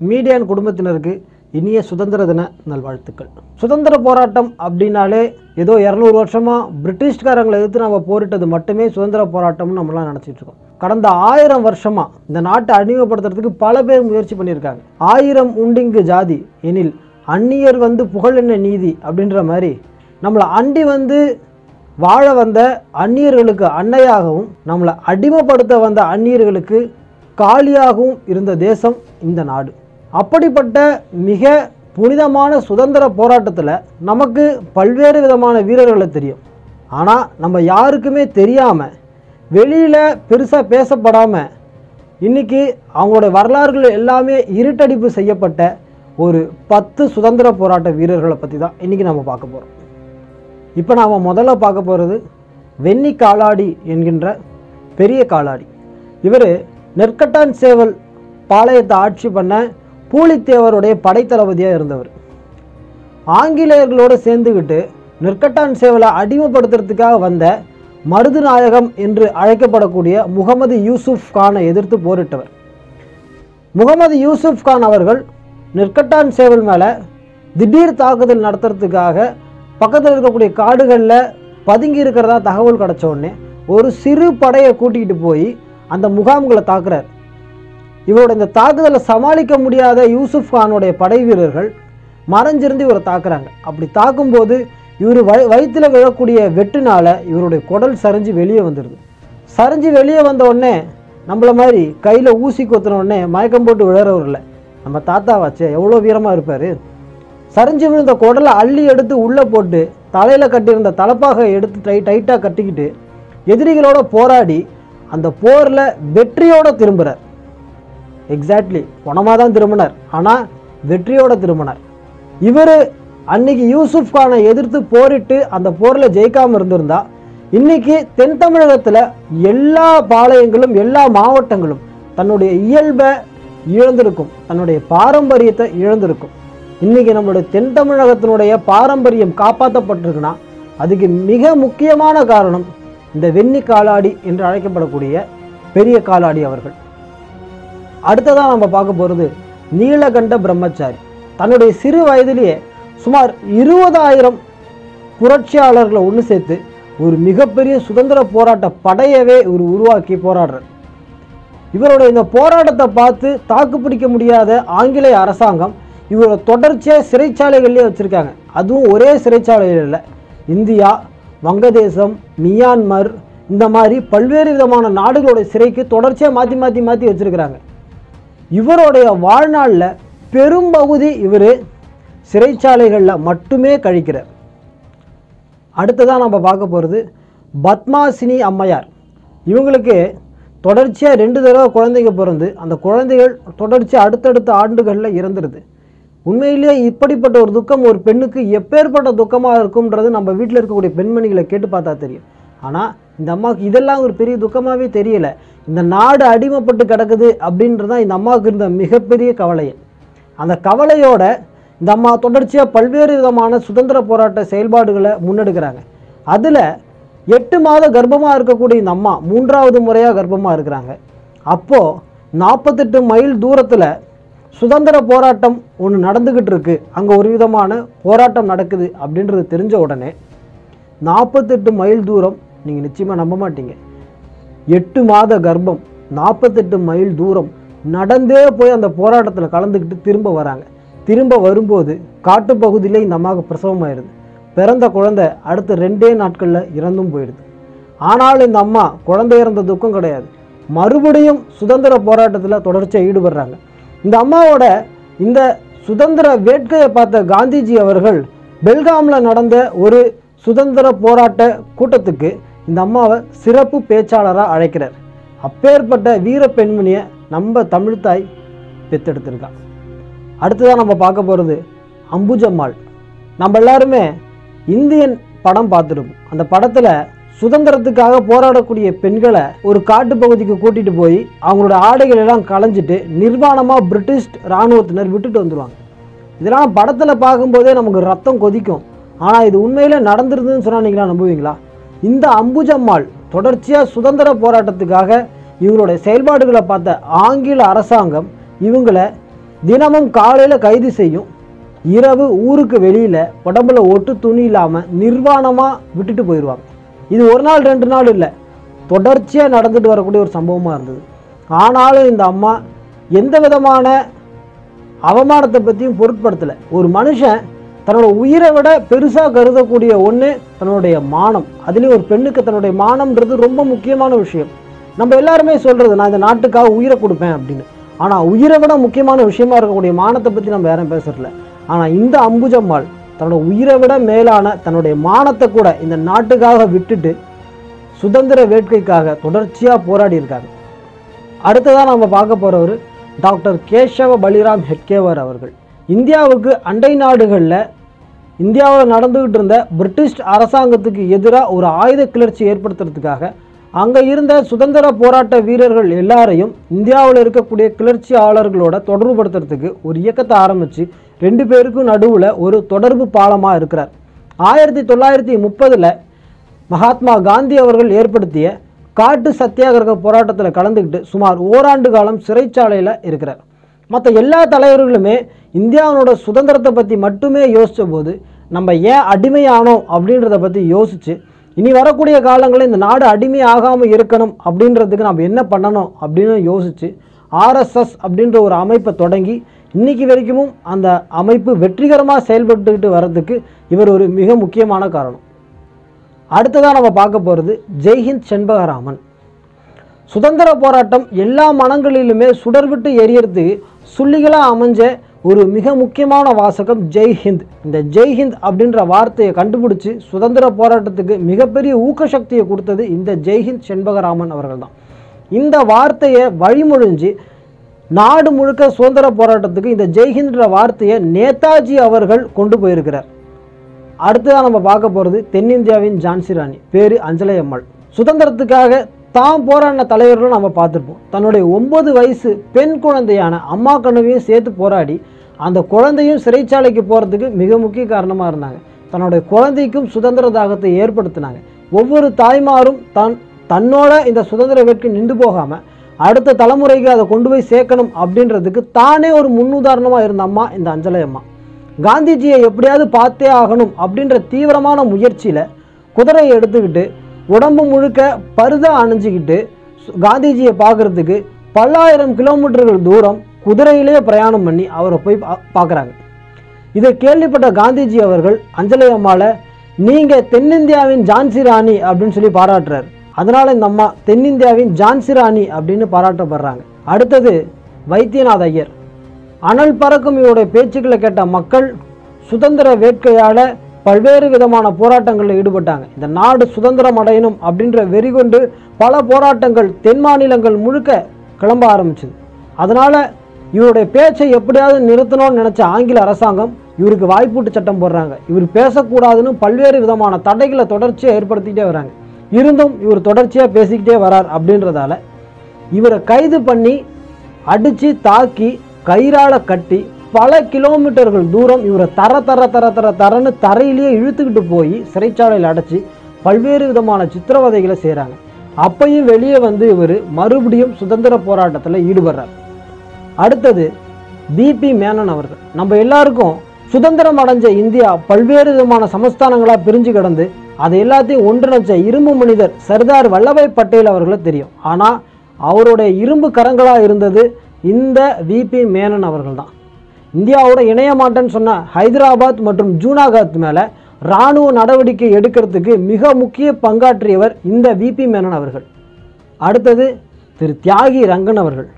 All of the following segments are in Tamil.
மீடியன் குடும்பத்தினருக்கு இனிய சுதந்திர தின நல்வாழ்த்துக்கள். சுதந்திர போராட்டம் அப்படின்னாலே ஏதோ இரநூறு வருஷமாக பிரிட்டிஷ்காரங்களை எதிர்த்து நம்ம போரிட்டது மட்டுமே சுதந்திர போராட்டம்னு நம்மளாம் நினச்சிட்டு இருக்கோம். கடந்த ஆயிரம் வருஷமாக இந்த நாட்டை அடிமைப்படுத்துறதுக்கு பல பேர் முயற்சி பண்ணியிருக்காங்க. ஆயிரம் உண்டிங்கு ஜாதி எனில் அந்நியர் வந்து புகழ் என்ன நீதி அப்படின்ற மாதிரி நம்மளை அண்டி வந்து வாழ வந்த அந்நியர்களுக்கு அன்னையாகவும் நம்மளை அடிமைப்படுத்த வந்த அந்நியர்களுக்கு காலியாகவும் இருந்த தேசம் இந்த நாடு. அப்படிப்பட்ட மிக புனிதமான சுதந்திர போராட்டத்தில் நமக்கு பல்வேறு விதமான வீரர்களை தெரியும். ஆனால் நம்ம யாருக்குமே தெரியாமல் வெளியில் பெருசாக பேசப்படாமல் இன்றைக்கி அவங்களோட வரலாறுகள் எல்லாமே இருட்டடிப்பு செய்யப்பட்ட ஒரு பத்து சுதந்திர போராட்ட வீரர்களை பற்றி தான் இன்றைக்கி நம்ம பார்க்க போகிறோம் இப்போ நாம் முதல்ல பார்க்க போகிறது வெண்ணி காலாடி என்கின்ற பெரிய காலாடி. இவர் நெற்கட்டான் சேவல் பாளையத்தை ஆட்சி பண்ண பூலித்தேவருடைய படைத்தளபதியாக இருந்தவர். ஆங்கிலேயர்களோடு சேர்ந்துக்கிட்டு நெற்கட்டான் சேவலை அடிமைப்படுத்துறதுக்காக வந்த மருதுநாயகம் என்று அழைக்கப்படக்கூடிய முகமது யூசுப் கானை எதிர்த்து போரிட்டவர். முகமது யூசுப் கான் அவர்கள் நெற்கட்டான் சேவல் மேலே திடீர் தாக்குதல் நடத்துறதுக்காக பக்கத்தில் இருக்கக்கூடிய காடுகளில் பதுங்கி இருக்கிறதா தகவல் கிடச்ச உடனே ஒரு சிறு படையை கூட்டிகிட்டு போய் அந்த முகாம்களை தாக்குறார். இவரோட இந்த தாக்குதலை சமாளிக்க முடியாத யூசுப் கானுடைய படை வீரர்கள் மறைஞ்சிருந்து இவரை தாக்குறாங்க. அப்படி தாக்கும்போது இவர் வய வயிற்றில் விழக்கூடிய வெட்டுனால இவருடைய குடல் சரிஞ்சு வெளியே வந்துடுது சரிஞ்சு வெளியே வந்த உடனே நம்மள மாதிரி கையில் ஊசி கொத்தின உடனே மயக்கம் போட்டு விழறவர் இல்லை. நம்ம தாத்தாவாச்சே எவ்வளோ வீரமாக இருப்பார்? சரிஞ்சு விழுந்த குடலை அள்ளி எடுத்து உள்ளே போட்டு தலையில் கட்டியிருந்த தலப்பாக எடுத்து டை டைட்டாக கட்டிக்கிட்டு எதிரிகளோட போராடி அந்த போரில் வெற்றியோடு திரும்புகிறார் எக்ஸாக்ட்லி குணமாக தான் திரும்பினார். ஆனால் வெற்றியோட திரும்பினார். இவர் அன்னைக்கு யூசுப் கானை எதிர்த்து போரிட்டு அந்த போரில் ஜெயிக்காமல் இருந்திருந்தா இன்னைக்கு தென் தமிழகத்தில் எல்லா பாளையங்களும் எல்லா மாவட்டங்களும் தன்னுடைய இயல்பை இழந்திருக்கும். தன்னுடைய பாரம்பரியத்தை இழந்திருக்கும். இன்னைக்கு நம்மளுடைய தென் தமிழகத்தினுடைய பாரம்பரியம் காப்பாற்றப்பட்டிருக்குன்னா அதுக்கு மிக முக்கியமான காரணம் இந்த வெண்ணி காலாடி என்று அழைக்கப்படக்கூடிய பெரிய காலாடி அவர்கள். அடுத்ததாக நம்ம பார்க்க போகிறது நீலகண்ட பிரம்மச்சாரி. தன்னுடைய சிறு வயதிலேயே சுமார் இருபதாயிரம் புரட்சியாளர்களை ஒன்று சேர்த்து ஒரு மிகப்பெரிய சுதந்திர போராட்ட படையவே இவர் உருவாக்கி போராடுறார். இவருடைய இந்த போராட்டத்தை பார்த்து தாக்கு பிடிக்க முடியாத ஆங்கிலேய அரசாங்கம் இவரை தொடர்ச்சியாக சிறைச்சாலைகள்லேயே வச்சுருக்காங்க. அதுவும் ஒரே சிறைச்சாலையில் இல்லை. இந்தியா வங்கதேசம் மியான்மர் இந்த மாதிரி பல்வேறு விதமான நாடுகளுடைய சிறைக்கு தொடர்ச்சியாக மாற்றி மாற்றி மாற்றி வச்சுருக்கிறாங்க. இவருடைய வாழ்நாளில் பெரும்பகுதி இவர் சிறைச்சாலைகளில் மட்டுமே கழிக்கிறார். அடுத்ததாக நம்ம பார்க்க போகிறது பத்மாசினி அம்மையார். இவங்களுக்கு தொடர்ச்சியாக ரெண்டு தடவை குழந்தைங்க பிறந்து அந்த குழந்தைகள் தொடர்ச்சியாக அடுத்தடுத்த ஆண்டுகளில் இறந்துடுது உண்மையிலேயே இப்படிப்பட்ட ஒரு துக்கம் ஒரு பெண்ணுக்கு எப்பேற்பட்ட துக்கமாக இருக்கும்ன்றது நம்ம வீட்டில் இருக்கக்கூடிய பெண்மணிகளை கேட்டு பார்த்தா தெரியும். ஆனால் இந்த அம்மாவுக்கு இதெல்லாம் ஒரு பெரிய துக்கமாகவே தெரியலை. இந்த நாடு அடிமைப்பட்டு கிடக்குது அப்படின்றது தான் இந்த அம்மாவுக்கு இருந்த மிகப்பெரிய கவலை. அந்த கவலையோட இந்த அம்மா தொடர்ச்சியாக பல்வேறு விதமான சுதந்திர போராட்ட செயல்பாடுகளை முன்னெடுக்கிறாங்க. அதில் எட்டு மாத கர்ப்பமாக இருக்கக்கூடிய இந்த அம்மா மூன்றாவது முறையாக கர்ப்பமாக இருக்கிறாங்க. அப்போது நாற்பத்தெட்டு மைல் தூரத்தில் சுதந்திர போராட்டம் ஒன்று நடந்துக்கிட்டு இருக்கு. அங்கே ஒரு விதமான போராட்டம் நடக்குது அப்படின்றது தெரிஞ்ச உடனே நாற்பத்தெட்டு மைல் தூரம் நீங்கள் நிச்சயமாக நம்ப மாட்டீங்க. எட்டு மாத கர்ப்பம் நாற்பத்தெட்டு மைல் தூரம் நடந்தே போய் அந்த போராட்டத்தில் கலந்துக்கிட்டு திரும்ப வராங்க. திரும்ப வரும்போது காட்டுப்பகுதியிலே இந்த அம்மாவுக்கு பிரசவமாயிருது பிறந்த குழந்தை அடுத்த ரெண்டே நாட்களில் இறந்தும் போயிடுது. ஆனாலும் இந்த அம்மா குழந்தை இறந்த துக்கம் கிடையாது. மறுபடியும் சுதந்திர போராட்டத்தில் தொடர்ச்சியாக ஈடுபடுறாங்க. இந்த அம்மாவோட இந்த சுதந்திர வேட்கையை பார்த்த காந்திஜி அவர்கள் பெல்காமில் நடந்த ஒரு சுதந்திர போராட்ட கூட்டத்துக்கு இந்த அம்மாவை சிறப்பு பேச்சாளராக அழைக்கிறார். அப்பேற்பட்ட வீர பெண்மணியை நம்ம தமிழ்தாய் பெத்தெடுத்திருக்கா. அடுத்ததாக நம்ம பார்க்க போகிறது அம்புஜம்மாள். நம்ம எல்லாருமே இந்தியன் படம் பார்த்துருப்போம். அந்த படத்தில் சுதந்திரத்துக்காக போராடக்கூடிய பெண்களை ஒரு காட்டு பகுதிக்கு கூட்டிகிட்டு போய் அவங்களோட ஆடைகள் எல்லாம் களைஞ்சிட்டு நிர்வாணமாக பிரிட்டிஷ் இராணுவத்தினர் விட்டுட்டு வந்துடுவாங்க இதெல்லாம் படத்தில் பார்க்கும்போதே நமக்கு ரத்தம் கொதிக்கும். ஆனால் இது உண்மையில் நடந்துருதுன்னு சொன்னால் நீங்களா நம்புவீங்களா? இந்த அம்புஜம்மாள் தொடர்ச்சியாக சுதந்திர போராட்டத்துக்காக இவங்களுடைய செயல்பாடுகளை பார்த்த ஆங்கில அரசாங்கம் இவங்களை தினமும் காலையில் கைது செய்யும். இரவு ஊருக்கு வெளியில் உடம்புல ஒட்டு துணி இல்லாமல் நிர்வாணமாக விட்டுட்டு போயிடுவாங்க இது ஒரு நாள் ரெண்டு நாள் இல்லை. தொடர்ச்சியாக நடந்துட்டு வரக்கூடிய ஒரு சம்பவமாக இருந்தது. ஆனாலும் இந்த அம்மா எந்த விதமான அவமானத்தை பற்றியும் பொருட்படுத்தலை. ஒரு மனுஷன் தன்னோட உயிரை விட பெருசாக கருதக்கூடிய ஒன்று தன்னுடைய மானம். அதுலேயும் ஒரு பெண்ணுக்கு தன்னுடைய மானம்ன்றது ரொம்ப முக்கியமான விஷயம். நம்ம எல்லாருமே சொல்கிறது நான் இந்த நாட்டுக்காக உயிரை கொடுப்பேன் அப்படின்னு. ஆனால் உயிரை விட முக்கியமான விஷயமா இருக்கக்கூடிய மானத்தை பற்றி நம்ம யாரும் பேசுறதில்ல. ஆனால் இந்த அம்புஜம்மாள் தன்னோட உயிரை விட மேலான தன்னுடைய மானத்தை கூட இந்த நாட்டுக்காக விட்டுட்டு சுதந்திர வேட்கைக்காக தொடர்ச்சியாக போராடி இருக்காங்க அடுத்ததாக நம்ம பார்க்க போகிறவர் டாக்டர் கேசவ பலிராம் ஹெட்கேவர் அவர்கள். இந்தியாவுக்கு அண்டை நாடுகளில் இந்தியாவில் நடந்துக்கிட்டு இருந்த பிரிட்டிஷ் அரசாங்கத்துக்கு எதிராக ஒரு ஆயுத கிளர்ச்சி ஏற்படுத்துறதுக்காக அங்கே இருந்த சுதந்திர போராட்ட வீரர்கள் எல்லாரையும் இந்தியாவில் இருக்கக்கூடிய கிளர்ச்சியாளர்களோட தொடர்புபடுத்துறதுக்கு ஒரு இயக்கத்தை ஆரம்பித்து ரெண்டு பேருக்கும் நடுவில் ஒரு தொடர்பு பாலமாக இருக்கிறார். ஆயிரத்தி தொள்ளாயிரத்தி முப்பதில் மகாத்மா காந்தி அவர்கள் ஏற்படுத்திய காட்டு சத்தியாகிரக போராட்டத்தில் கலந்துக்கிட்டு சுமார் ஓராண்டு காலம் சிறைச்சாலையில் இருக்கிறார். மற்ற எல்லா தலைவர்களுமே இந்தியாவினோட சுதந்திரத்தை பற்றி மட்டுமே யோசித்த போது நம்ம ஏன் அடிமையானோம் அப்படின்றத பற்றி யோசித்து இனி வரக்கூடிய காலங்களில் இந்த நாடு அடிமை ஆகாமல் இருக்கணும் அப்படின்றதுக்கு நம்ம என்ன பண்ணணும் அப்படின்னு யோசித்து ஆர்எஸ்எஸ் அப்படின்ற ஒரு அமைப்பை தொடங்கி இன்னைக்கு வரைக்கும் அந்த அமைப்பு வெற்றிகரமாக செயல்பட்டுக்கிட்டு வர்றதுக்கு இவர் ஒரு மிக முக்கியமான காரணம். அடுத்ததாக நம்ம பார்க்க போகிறது ஜெய்ஹிந்த் செண்பகராமன். சுதந்திர போராட்டம் எல்லா மனங்களிலுமே சுடர்விட்டு எரியறதுக்கு சுள்ளிகளாக அமைஞ்ச ஒரு மிக முக்கியமான வாசகம் ஜெய்ஹிந்த் இந்த ஜெய்ஹிந்த் அப்படின்ற வார்த்தையை கண்டுபிடிச்சி சுதந்திர போராட்டத்துக்கு மிகப்பெரிய ஊக்கசக்தியை கொடுத்தது இந்த ஜெய்ஹிந்த் செண்பகராமன் அவர்கள் தான் இந்த வார்த்தையை வழிமொழிஞ்சு நாடு முழுக்க சுதந்திர போராட்டத்துக்கு இந்த ஜெய்ஹிந்த்ன்ற வார்த்தையை நேதாஜி அவர்கள் கொண்டு போயிருக்கிறார். அடுத்ததாக நம்ம பார்க்க போகிறது தென்னிந்தியாவின் ஜான்சி ராணி பேர் அஞ்சலை அம்மாள் சுதந்திரத்துக்காக தான் போராடின தலைவர்களும் நம்ம பார்த்துருப்போம். தன்னுடைய ஒன்பது வயசு பெண் குழந்தையான அம்மா கனவையும் சேர்த்து போராடி அந்த குழந்தையும் சிறைச்சாலைக்கு போகிறதுக்கு மிக முக்கிய காரணமாக இருந்தாங்க. தன்னுடைய குழந்தைக்கும் சுதந்திர தாகத்தை ஏற்படுத்தினாங்க. ஒவ்வொரு தாய்மாரும் தன் தன்னோட இந்த சுதந்திர வேட்கை நின்று போகாமல் அடுத்த தலைமுறைக்கு அதை கொண்டு போய் சேர்க்கணும் அப்படின்றதுக்கு தானே ஒரு முன்னுதாரணமாக இருந்த அம்மா இந்த அஞ்சலை அம்மா. காந்திஜியை எப்படியாவது பார்த்தே ஆகணும் அப்படின்ற தீவிரமான முயற்சியில் குதிரையை எடுத்துக்கிட்டு உடம்பு முழுக்க பருதா அணிஞ்சிக்கிட்டு சு- காந்திஜியை பார்க்கறதுக்கு பல்லாயிரம் கிலோமீட்டர்கள் தூரம் குதிரையிலே பிரயாணம் பண்ணி அவரை போய் பா பார்க்குறாங்க. இதை கேள்விப்பட்ட காந்திஜி அவர்கள் அஞ்சலி அம்மாவை நீங்கள் தென்னிந்தியாவின் ஜான்சி ராணி அப்படின்னு சொல்லி பாராட்டுறாரு. அதனால இந்த அம்மா தென்னிந்தியாவின் ஜான்சி ராணி அப்படின்னு பாராட்டப்படுறாங்க. அடுத்தது வைத்தியநாத ஐயர். அனல் பறக்கும் இவருடைய பேச்சுக்களை கேட்ட மக்கள் சுதந்திர வேட்கையால் பல்வேறு விதமான போராட்டங்களில் ஈடுபட்டாங்க. இந்த நாடு சுதந்திரம் அடையணும் அப்படின்ற வெறி கொண்டு பல போராட்டங்கள் தென் மாநிலங்கள் முழுக்க கிளம்ப ஆரம்பிச்சுது. அதனால் இவருடைய பேச்சை எப்படியாவது நிறுத்தணும்னு நினச்ச ஆங்கில அரசாங்கம் இவருக்கு வாய்ப்பூட்டு சட்டம் போடுறாங்க. இவர் பேசக்கூடாதுன்னு பல்வேறு விதமான தடைகளை தொடர்ச்சியாக ஏற்படுத்திக்கிட்டே வராங்க. இருந்தும் இவர் தொடர்ச்சியாக பேசிக்கிட்டே வரார் அப்படின்றதால இவரை கைது பண்ணி அடித்து தாக்கி கயிறால் கட்டி பல கிலோமீட்டர்கள் தூரம் இவரை தர தர தர தர தரன்னு தரையிலேயே இழுத்துக்கிட்டு போய் சிறைச்சாலையில் அடைச்சி பல்வேறு விதமான சித்திரவதைகளை செய்கிறாங்க அப்பையும் வெளியே வந்து இவர் மறுபடியும் சுதந்திர போராட்டத்தில் ஈடுபடுறார். அடுத்தது பிபி மேனன் அவர்கள். நம்ம எல்லாருக்கும் சுதந்திரம் அடைஞ்ச இந்தியா பல்வேறு விதமான சமஸ்தானங்களாக பிரிஞ்சு கிடந்து அதை எல்லாத்தையும் ஒன்றிணைச்ச இரும்பு மனிதர் சர்தார் வல்லபாய் பட்டேல் அவர்களை தெரியும். ஆனால் அவருடைய இரும்பு கரங்களாக இருந்தது இந்த விபி மேனன் அவர்கள் தான் இந்தியாவோட இணைய மாட்டேன்னு சொன்ன ஹைதராபாத் மற்றும் ஜூனாகாத் மேலே இராணுவ நடவடிக்கை எடுக்கிறதுக்கு மிக முக்கிய பங்காற்றியவர் இந்த விபி மேனன் அவர்கள். அடுத்தது திரு தியாகி ரங்கன் அவர்கள்.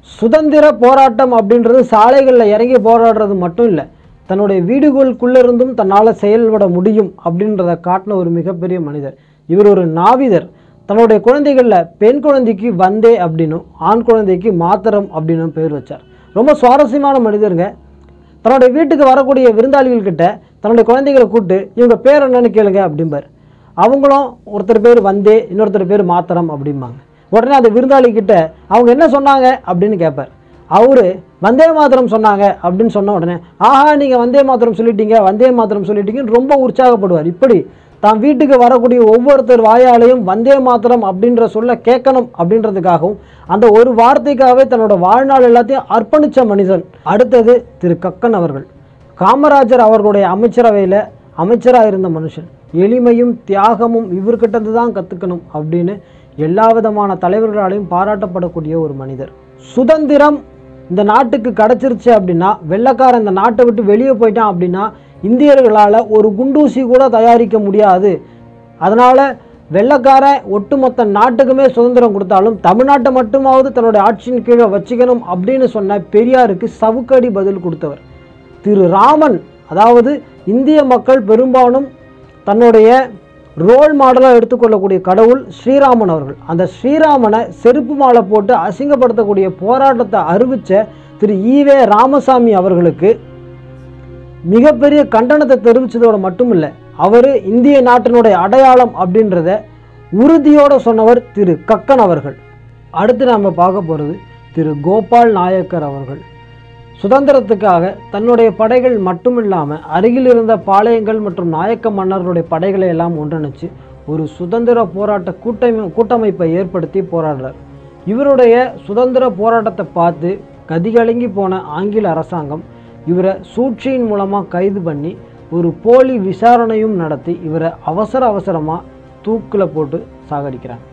சுதந்திர போராட்டம் அப்படின்றது சாலைகளில் இறங்கி போராடுறது மட்டும் இல்லை தன்னுடைய வீடுகளுக்குள்ளே இருந்தும் தன்னால் செயல்பட முடியும் அப்படின்றத காட்டின ஒரு மிகப்பெரிய மனிதர். இவர் ஒரு நாவிதர். தன்னுடைய குழந்தைகளில் பெண் குழந்தைக்கு வந்தே அப்படின்னும் ஆண் குழந்தைக்கு மாத்திரம் அப்படின்னும் பேர் வச்சார். ரொம்ப சுவாரஸ்யமான மனிதருங்க. தன்னுடைய வீட்டுக்கு வரக்கூடிய விருந்தாளிகள் கிட்ட தன்னுடைய குழந்தைகளை கூப்பிட்டு இவங்க பேர் என்னன்னு கேளுங்க அப்படிம்பார். அவங்களும் ஒருத்தர் பேர் வந்தே இன்னொருத்தர் பேர் மாத்திரம் அப்படிம்பாங்க. உடனே அந்த விருந்தாளி கிட்ட அவங்க என்ன சொன்னாங்க? அப்படின்னு கேட்பார் அவரு வந்தே மாத்திரம் சொன்னாங்க அப்படின்னு சொன்ன உடனே ஆஹா நீங்கள் வந்தே மாத்திரம் சொல்லிட்டீங்க வந்தே மாத்திரம் சொல்லிட்டீங்கன்னு ரொம்ப உற்சாகப்படுவார். இப்படி தான் வீட்டுக்கு வரக்கூடிய ஒவ்வொருத்தர் வாயாலையும் வந்தே மாத்திரம் அப்படின்ற சொல்ல கேட்கணும் அப்படின்றதுக்காகவும் அந்த ஒரு வார்த்தைக்காகவே தன்னோட வாழ்நாள் எல்லாத்தையும் அர்ப்பணித்த மனிதன். அடுத்தது திரு. கக்கன் அவர்கள். காமராஜர் அவர்களுடைய அமைச்சரவையில் அமைச்சராக இருந்த மனுஷன். எளிமையும் தியாகமும் இவர்கிட்டது தான் கற்றுக்கணும் அப்படின்னு எல்லா விதமான தலைவர்களாலையும் பாராட்டப்படக்கூடிய ஒரு மனிதர். சுதந்திரம் இந்த நாட்டுக்கு கிடச்சிருச்சு அப்படின்னா வெள்ளைக்காரன் இந்த நாட்டை விட்டு வெளியே போயிட்டான் அப்படின்னா இந்தியர்களால் ஒரு குண்டூசி கூட தயாரிக்க முடியாது. அதனால் வெள்ளக்கார ஒட்டுமொத்த நாட்டுக்குமே சுதந்திரம் கொடுத்தாலும் தமிழ்நாட்டை மட்டுமாவது தன்னுடைய ஆட்சியின் கீழே வச்சுக்கணும் அப்படின்னு சொன்ன பெரியாருக்கு சவுக்கடி பதில் கொடுத்தவர். திரு ராமன் அதாவது இந்திய மக்கள் பெரும்பாலும் தன்னுடைய ரோல் மாடலாக எடுத்துக்கொள்ளக்கூடிய கடவுள் ஸ்ரீராமன் அவர்கள். அந்த ஸ்ரீராமனை செருப்பு மாலை போட்டு அசிங்கப்படுத்தக்கூடிய போராட்டத்தை அறிவித்த திரு ஈவே ராமசாமி அவர்களுக்கு மிகப்பெரிய கண்டனத்தை தெரிவித்ததோடு மட்டும் இல்லை அவர் இந்திய நாட்டினுடைய அடையாளம் அப்படின்றத உறுதியோடு சொன்னவர் திரு கக்கன் அவர்கள். அடுத்து நாம் பார்க்க போகிறது திரு கோபால் நாயக்கர் அவர்கள். சுதந்திரத்துக்காக தன்னுடைய படைகள் மட்டும் இல்லாமல் அருகில் இருந்த பாளையங்கள் மற்றும் நாயக்க மன்னர்களுடைய படைகளை எல்லாம் ஒன்றிணைச்சு ஒரு சுதந்திர போராட்ட கூட்டமை கூட்டமைப்பை ஏற்படுத்தி போராடுறார். இவருடைய சுதந்திர போராட்டத்தை பார்த்து கதிகலங்கி போன ஆங்கில அரசாங்கம் இவரை சூழ்ச்சியின் மூலமாக கைது பண்ணி ஒரு போலி விசாரணையும் நடத்தி இவரை அவசர அவசரமாக தூக்கில் போட்டு சாகடிக்கிறாங்க.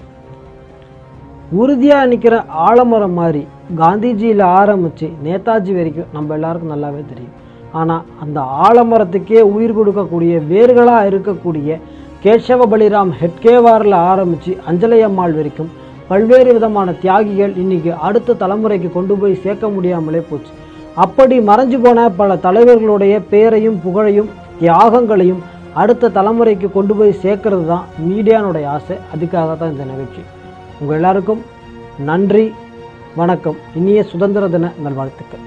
உறுதியாக நிற்கிற ஆலமரம் மாதிரி காந்திஜியில் ஆரம்பித்து நேதாஜி வரைக்கும் நம்ம எல்லாருக்கும் நல்லாவே தெரியும். ஆனால் அந்த ஆலமரத்துக்கே உயிர் கொடுக்கக்கூடிய வேர்களாக இருக்கக்கூடிய கேசவ பலிராம் ஹெட்கேவாரில் ஆரம்பித்து அஞ்சலையம்மாள் வரைக்கும் பல்வேறு விதமான தியாகிகள் இன்னைக்கு அடுத்த தலைமுறைக்கு கொண்டு போய் சேர்க்க முடியாமலே போச்சு. அப்படி மறைஞ்சு போன பல தலைவர்களுடைய பேரையும் புகழையும் தியாகங்களையும் அடுத்த தலைமுறைக்கு கொண்டு போய் சேர்க்கறது தான் மீடியானுடைய ஆசை. அதுக்காக தான் இந்த நிகழ்ச்சி. உங்கள் எல்லாருக்கும் நன்றி வணக்கம். இனிய சுதந்திர தின நல்வாழ்த்துக்கள்.